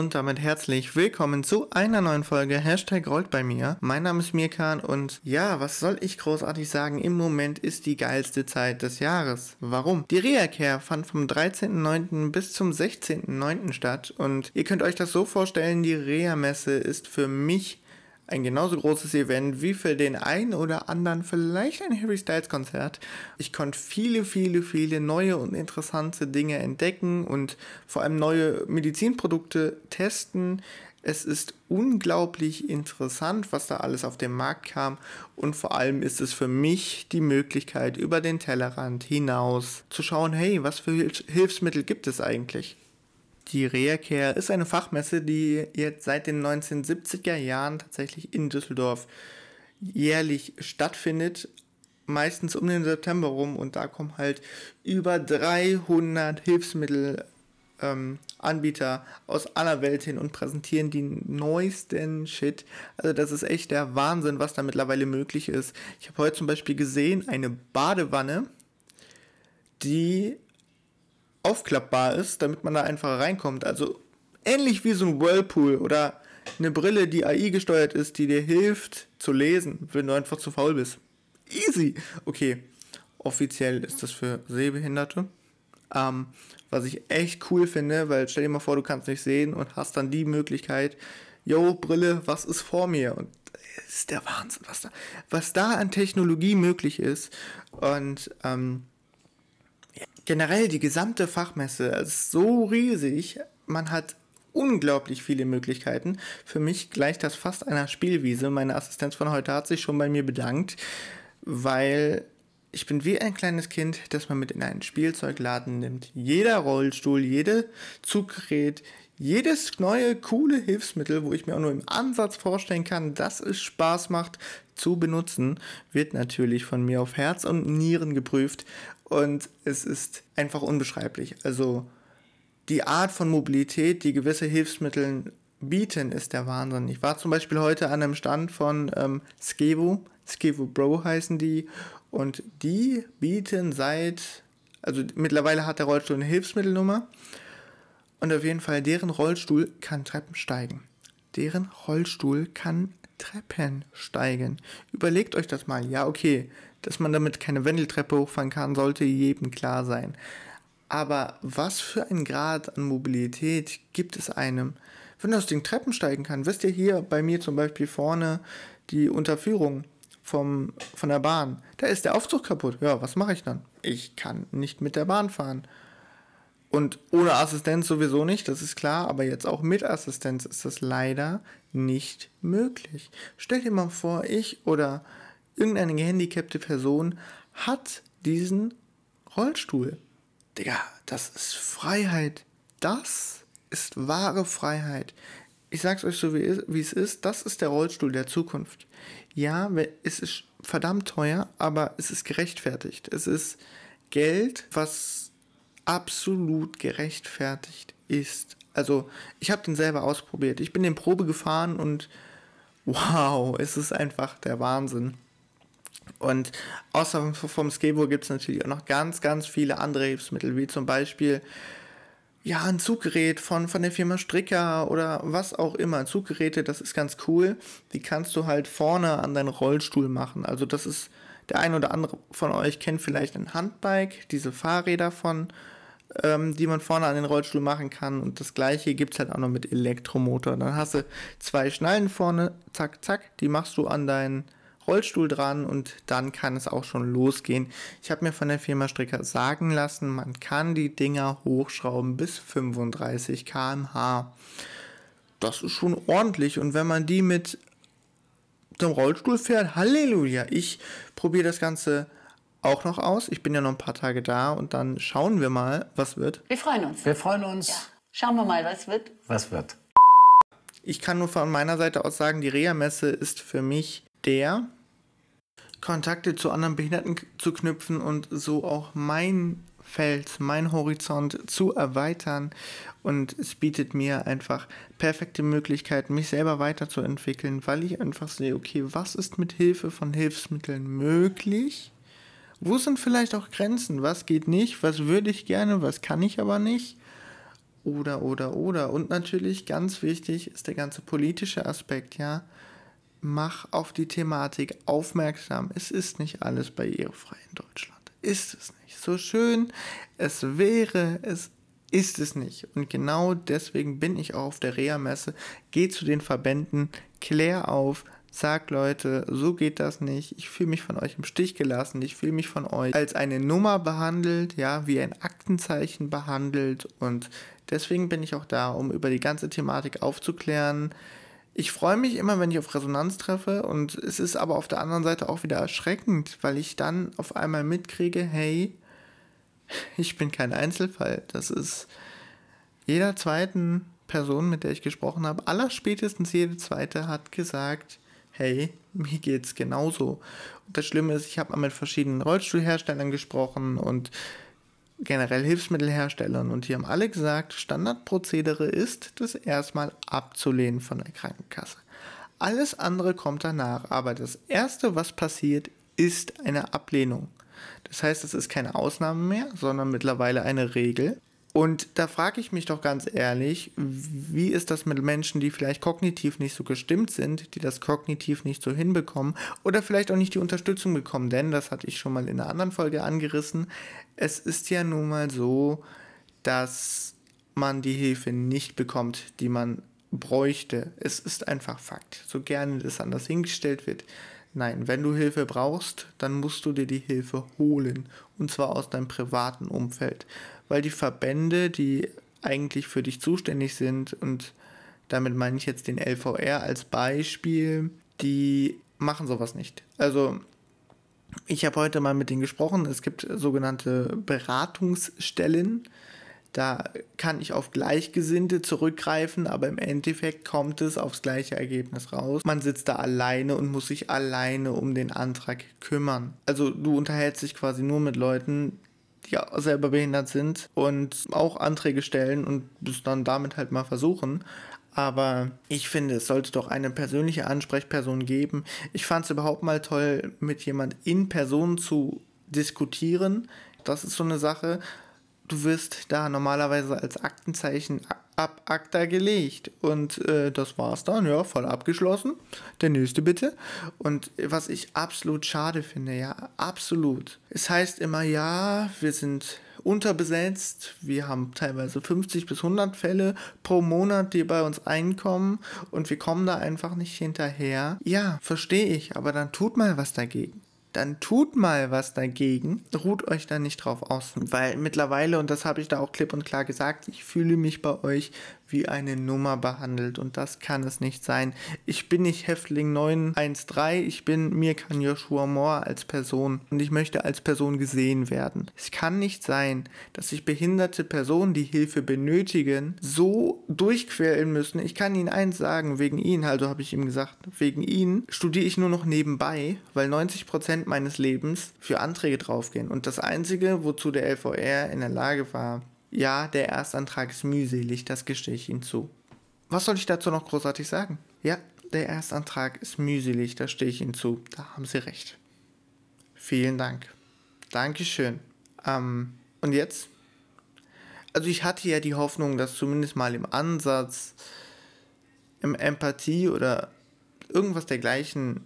und damit herzlich willkommen zu einer neuen Folge Hashtag rollt bei mir. Mein Name ist Mirkan und ja, was soll ich großartig sagen? Im Moment ist die geilste Zeit des Jahres. Warum? Die Reha-Care fand vom 13.09. bis zum 16.09. statt und ihr könnt euch das so vorstellen, die Reha-Messe ist für mich ein genauso großes Event wie für den einen oder anderen vielleicht ein Harry Styles Konzert. Ich konnte viele, viele, viele neue und interessante Dinge entdecken und vor allem neue Medizinprodukte testen. Es ist unglaublich interessant, was da alles auf den Markt kam und vor allem ist es für mich die Möglichkeit, über den Tellerrand hinaus zu schauen, hey, was für Hilfsmittel gibt es eigentlich? Die Reacare ist eine Fachmesse, die jetzt seit den 1970er Jahren tatsächlich in Düsseldorf jährlich stattfindet. Meistens um den September rum und da kommen halt über 300 Hilfsmittelanbieter ähm, aus aller Welt hin und präsentieren die neuesten Shit. Also das ist echt der Wahnsinn, was da mittlerweile möglich ist. Ich habe heute zum Beispiel gesehen eine Badewanne, die aufklappbar ist, damit man da einfach reinkommt. Also ähnlich wie so ein Whirlpool oder eine Brille, die AI gesteuert ist, die dir hilft zu lesen, wenn du einfach zu faul bist. Easy. Okay, offiziell ist das für Sehbehinderte. Ähm, was ich echt cool finde, weil stell dir mal vor, du kannst nicht sehen und hast dann die Möglichkeit, yo, Brille, was ist vor mir? Und ist der Wahnsinn, was da, was da an Technologie möglich ist. Und ähm, generell die gesamte Fachmesse ist so riesig. Man hat unglaublich viele Möglichkeiten. Für mich gleicht das fast einer Spielwiese. Meine Assistenz von heute hat sich schon bei mir bedankt, weil ich bin wie ein kleines Kind, das man mit in einen Spielzeugladen nimmt. Jeder Rollstuhl, jede Zuggerät, jedes neue coole Hilfsmittel, wo ich mir auch nur im Ansatz vorstellen kann, dass es Spaß macht zu benutzen, wird natürlich von mir auf Herz und Nieren geprüft und es ist einfach unbeschreiblich. Also die Art von Mobilität, die gewisse Hilfsmittel bieten, ist der Wahnsinn. Ich war zum Beispiel heute an einem Stand von ähm, Skevo, Skevo Bro heißen die, und die bieten seit, also mittlerweile hat der Rollstuhl eine Hilfsmittelnummer und auf jeden Fall deren Rollstuhl kann Treppen steigen. Deren Rollstuhl kann Treppen steigen. Überlegt euch das mal. Ja, okay, dass man damit keine Wendeltreppe hochfahren kann, sollte jedem klar sein. Aber was für ein Grad an Mobilität gibt es einem, wenn das Ding Treppen steigen kann? Wisst ihr hier bei mir zum Beispiel vorne die Unterführung vom, von der Bahn? Da ist der Aufzug kaputt. Ja, was mache ich dann? Ich kann nicht mit der Bahn fahren. Und ohne Assistenz sowieso nicht, das ist klar, aber jetzt auch mit Assistenz ist das leider nicht möglich. Stell dir mal vor, ich oder irgendeine gehandicapte Person hat diesen Rollstuhl. Digga, das ist Freiheit. Das ist wahre Freiheit. Ich sag's euch so, wie, es ist. Das ist der Rollstuhl der Zukunft. Ja, es ist verdammt teuer, aber es ist gerechtfertigt. Es ist Geld, was absolut gerechtfertigt ist. Also, ich habe den selber ausprobiert. Ich bin den Probe gefahren und wow, es ist einfach der Wahnsinn. Und außer vom Skateboard gibt es natürlich auch noch ganz, ganz viele andere Hilfsmittel, wie zum Beispiel ja, ein Zuggerät von, von der Firma Stricker oder was auch immer. Zuggeräte, das ist ganz cool. Die kannst du halt vorne an deinen Rollstuhl machen. Also das ist, der ein oder andere von euch kennt vielleicht ein Handbike, diese Fahrräder von, ähm, die man vorne an den Rollstuhl machen kann. Und das gleiche gibt es halt auch noch mit Elektromotor. Dann hast du zwei Schnallen vorne, zack, zack, die machst du an deinen Rollstuhl dran und dann kann es auch schon losgehen. Ich habe mir von der Firma Stricker sagen lassen, man kann die Dinger hochschrauben bis 35 km/h. Das ist schon ordentlich und wenn man die mit dem Rollstuhl fährt, Halleluja, ich probiere das Ganze auch noch aus. Ich bin ja noch ein paar Tage da und dann schauen wir mal, was wird. Wir freuen uns. Wir freuen uns. Ja. Schauen wir mal, was wird. Was wird. Ich kann nur von meiner Seite aus sagen, die Reha-Messe ist für mich der Kontakte zu anderen Behinderten zu knüpfen und so auch mein Feld, mein Horizont zu erweitern. Und es bietet mir einfach perfekte Möglichkeiten, mich selber weiterzuentwickeln, weil ich einfach sehe, okay, was ist mit Hilfe von Hilfsmitteln möglich? Wo sind vielleicht auch Grenzen? Was geht nicht? Was würde ich gerne? Was kann ich aber nicht? oder, oder, oder. Und natürlich ganz wichtig ist der ganze politische Aspekt, ja. Mach auf die Thematik aufmerksam. Es ist nicht alles barrierefrei in Deutschland. Ist es nicht. So schön es wäre, es ist es nicht. Und genau deswegen bin ich auch auf der Reha-Messe. Geh zu den Verbänden, klär auf, sag Leute, so geht das nicht. Ich fühle mich von euch im Stich gelassen. Ich fühle mich von euch als eine Nummer behandelt, ja, wie ein Aktenzeichen behandelt. Und deswegen bin ich auch da, um über die ganze Thematik aufzuklären. Ich freue mich immer, wenn ich auf Resonanz treffe und es ist aber auf der anderen Seite auch wieder erschreckend, weil ich dann auf einmal mitkriege, hey, ich bin kein Einzelfall. Das ist jeder zweiten Person, mit der ich gesprochen habe, aller spätestens jede zweite hat gesagt, hey, mir geht's genauso. Und das Schlimme ist, ich habe mal mit verschiedenen Rollstuhlherstellern gesprochen und generell Hilfsmittelherstellern und die haben alle gesagt, Standardprozedere ist, das erstmal abzulehnen von der Krankenkasse. Alles andere kommt danach, aber das Erste, was passiert, ist eine Ablehnung. Das heißt, es ist keine Ausnahme mehr, sondern mittlerweile eine Regel. Und da frage ich mich doch ganz ehrlich, wie ist das mit Menschen, die vielleicht kognitiv nicht so gestimmt sind, die das kognitiv nicht so hinbekommen oder vielleicht auch nicht die Unterstützung bekommen? Denn, das hatte ich schon mal in einer anderen Folge angerissen, es ist ja nun mal so, dass man die Hilfe nicht bekommt, die man bräuchte. Es ist einfach Fakt. So gerne das anders hingestellt wird. Nein, wenn du Hilfe brauchst, dann musst du dir die Hilfe holen. Und zwar aus deinem privaten Umfeld weil die Verbände, die eigentlich für dich zuständig sind, und damit meine ich jetzt den LVR als Beispiel, die machen sowas nicht. Also ich habe heute mal mit denen gesprochen. Es gibt sogenannte Beratungsstellen. Da kann ich auf Gleichgesinnte zurückgreifen, aber im Endeffekt kommt es aufs gleiche Ergebnis raus. Man sitzt da alleine und muss sich alleine um den Antrag kümmern. Also du unterhältst dich quasi nur mit Leuten, die selber behindert sind und auch Anträge stellen und es dann damit halt mal versuchen. Aber ich finde, es sollte doch eine persönliche Ansprechperson geben. Ich fand es überhaupt mal toll, mit jemand in Person zu diskutieren. Das ist so eine Sache. Du wirst da normalerweise als Aktenzeichen ab ACTA gelegt. Und äh, das war's dann, ja, voll abgeschlossen. Der nächste bitte. Und was ich absolut schade finde, ja, absolut. Es heißt immer, ja, wir sind unterbesetzt. Wir haben teilweise 50 bis 100 Fälle pro Monat, die bei uns einkommen und wir kommen da einfach nicht hinterher. Ja, verstehe ich, aber dann tut mal was dagegen dann tut mal was dagegen. Ruht euch da nicht drauf aus. Weil mittlerweile, und das habe ich da auch klipp und klar gesagt, ich fühle mich bei euch wie eine Nummer behandelt und das kann es nicht sein. Ich bin nicht Häftling 913, ich bin Mirkan Joshua Moore als Person und ich möchte als Person gesehen werden. Es kann nicht sein, dass sich behinderte Personen, die Hilfe benötigen, so durchquälen müssen. Ich kann Ihnen eins sagen, wegen Ihnen, also habe ich ihm gesagt, wegen Ihnen studiere ich nur noch nebenbei, weil 90% meines Lebens für Anträge draufgehen und das Einzige, wozu der LVR in der Lage war, ja, der Erstantrag ist mühselig, das gestehe ich Ihnen zu. Was soll ich dazu noch großartig sagen? Ja, der Erstantrag ist mühselig, das stehe ich Ihnen zu. Da haben Sie recht. Vielen Dank. Dankeschön. Ähm, und jetzt? Also ich hatte ja die Hoffnung, dass zumindest mal im Ansatz, im Empathie oder irgendwas dergleichen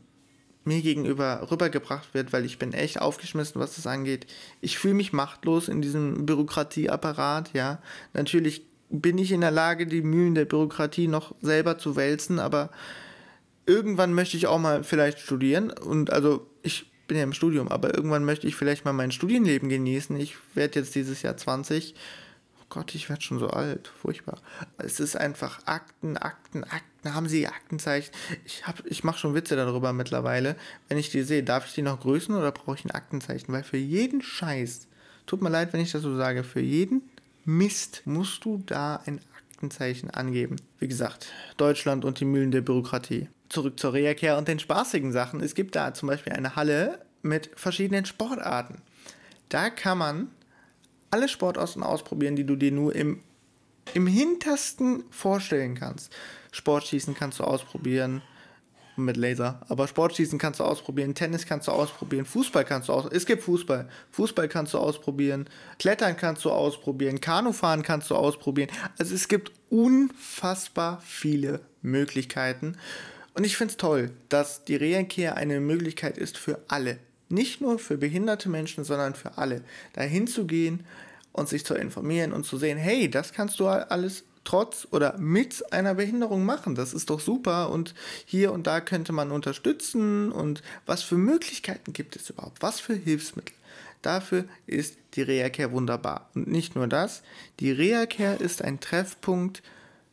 mir gegenüber rübergebracht wird, weil ich bin echt aufgeschmissen, was das angeht. Ich fühle mich machtlos in diesem Bürokratieapparat, ja. Natürlich bin ich in der Lage, die Mühlen der Bürokratie noch selber zu wälzen, aber irgendwann möchte ich auch mal vielleicht studieren und also ich bin ja im Studium, aber irgendwann möchte ich vielleicht mal mein Studienleben genießen. Ich werde jetzt dieses Jahr 20 Gott, ich werde schon so alt. Furchtbar. Es ist einfach Akten, Akten, Akten. Haben Sie Aktenzeichen? Ich, ich mache schon Witze darüber mittlerweile. Wenn ich die sehe, darf ich die noch grüßen oder brauche ich ein Aktenzeichen? Weil für jeden Scheiß, tut mir leid, wenn ich das so sage, für jeden Mist musst du da ein Aktenzeichen angeben. Wie gesagt, Deutschland und die Mühlen der Bürokratie. Zurück zur Reha-Care und den spaßigen Sachen. Es gibt da zum Beispiel eine Halle mit verschiedenen Sportarten. Da kann man alle Sportarten ausprobieren, die du dir nur im, im hintersten vorstellen kannst. Sportschießen kannst du ausprobieren, mit Laser. Aber Sportschießen kannst du ausprobieren, Tennis kannst du ausprobieren, Fußball kannst du ausprobieren. Es gibt Fußball. Fußball kannst du ausprobieren, Klettern kannst du ausprobieren, Kanufahren kannst du ausprobieren. Also es gibt unfassbar viele Möglichkeiten. Und ich finde es toll, dass die Reha-Care eine Möglichkeit ist für alle. Nicht nur für behinderte Menschen, sondern für alle. Dahin zu gehen und sich zu informieren und zu sehen, hey, das kannst du alles trotz oder mit einer Behinderung machen. Das ist doch super und hier und da könnte man unterstützen und was für Möglichkeiten gibt es überhaupt? Was für Hilfsmittel? Dafür ist die Reha-Care wunderbar. Und nicht nur das, die Reha-Care ist ein Treffpunkt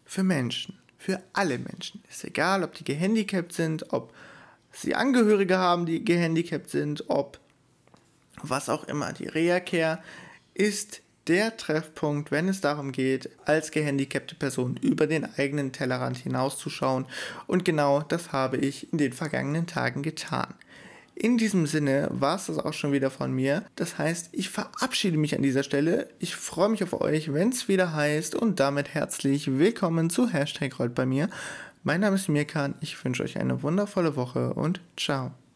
für Menschen, für alle Menschen. Ist egal, ob die gehandicapt sind, ob sie Angehörige haben, die gehandicapt sind, ob was auch immer. Die Reha-Care ist der Treffpunkt, wenn es darum geht, als gehandicapte Person über den eigenen Tellerrand hinauszuschauen. Und genau das habe ich in den vergangenen Tagen getan. In diesem Sinne war es das auch schon wieder von mir. Das heißt, ich verabschiede mich an dieser Stelle. Ich freue mich auf euch, wenn es wieder heißt. Und damit herzlich willkommen zu Hashtag Rollt bei mir. Mein Name ist Mirkan. Ich wünsche euch eine wundervolle Woche und ciao.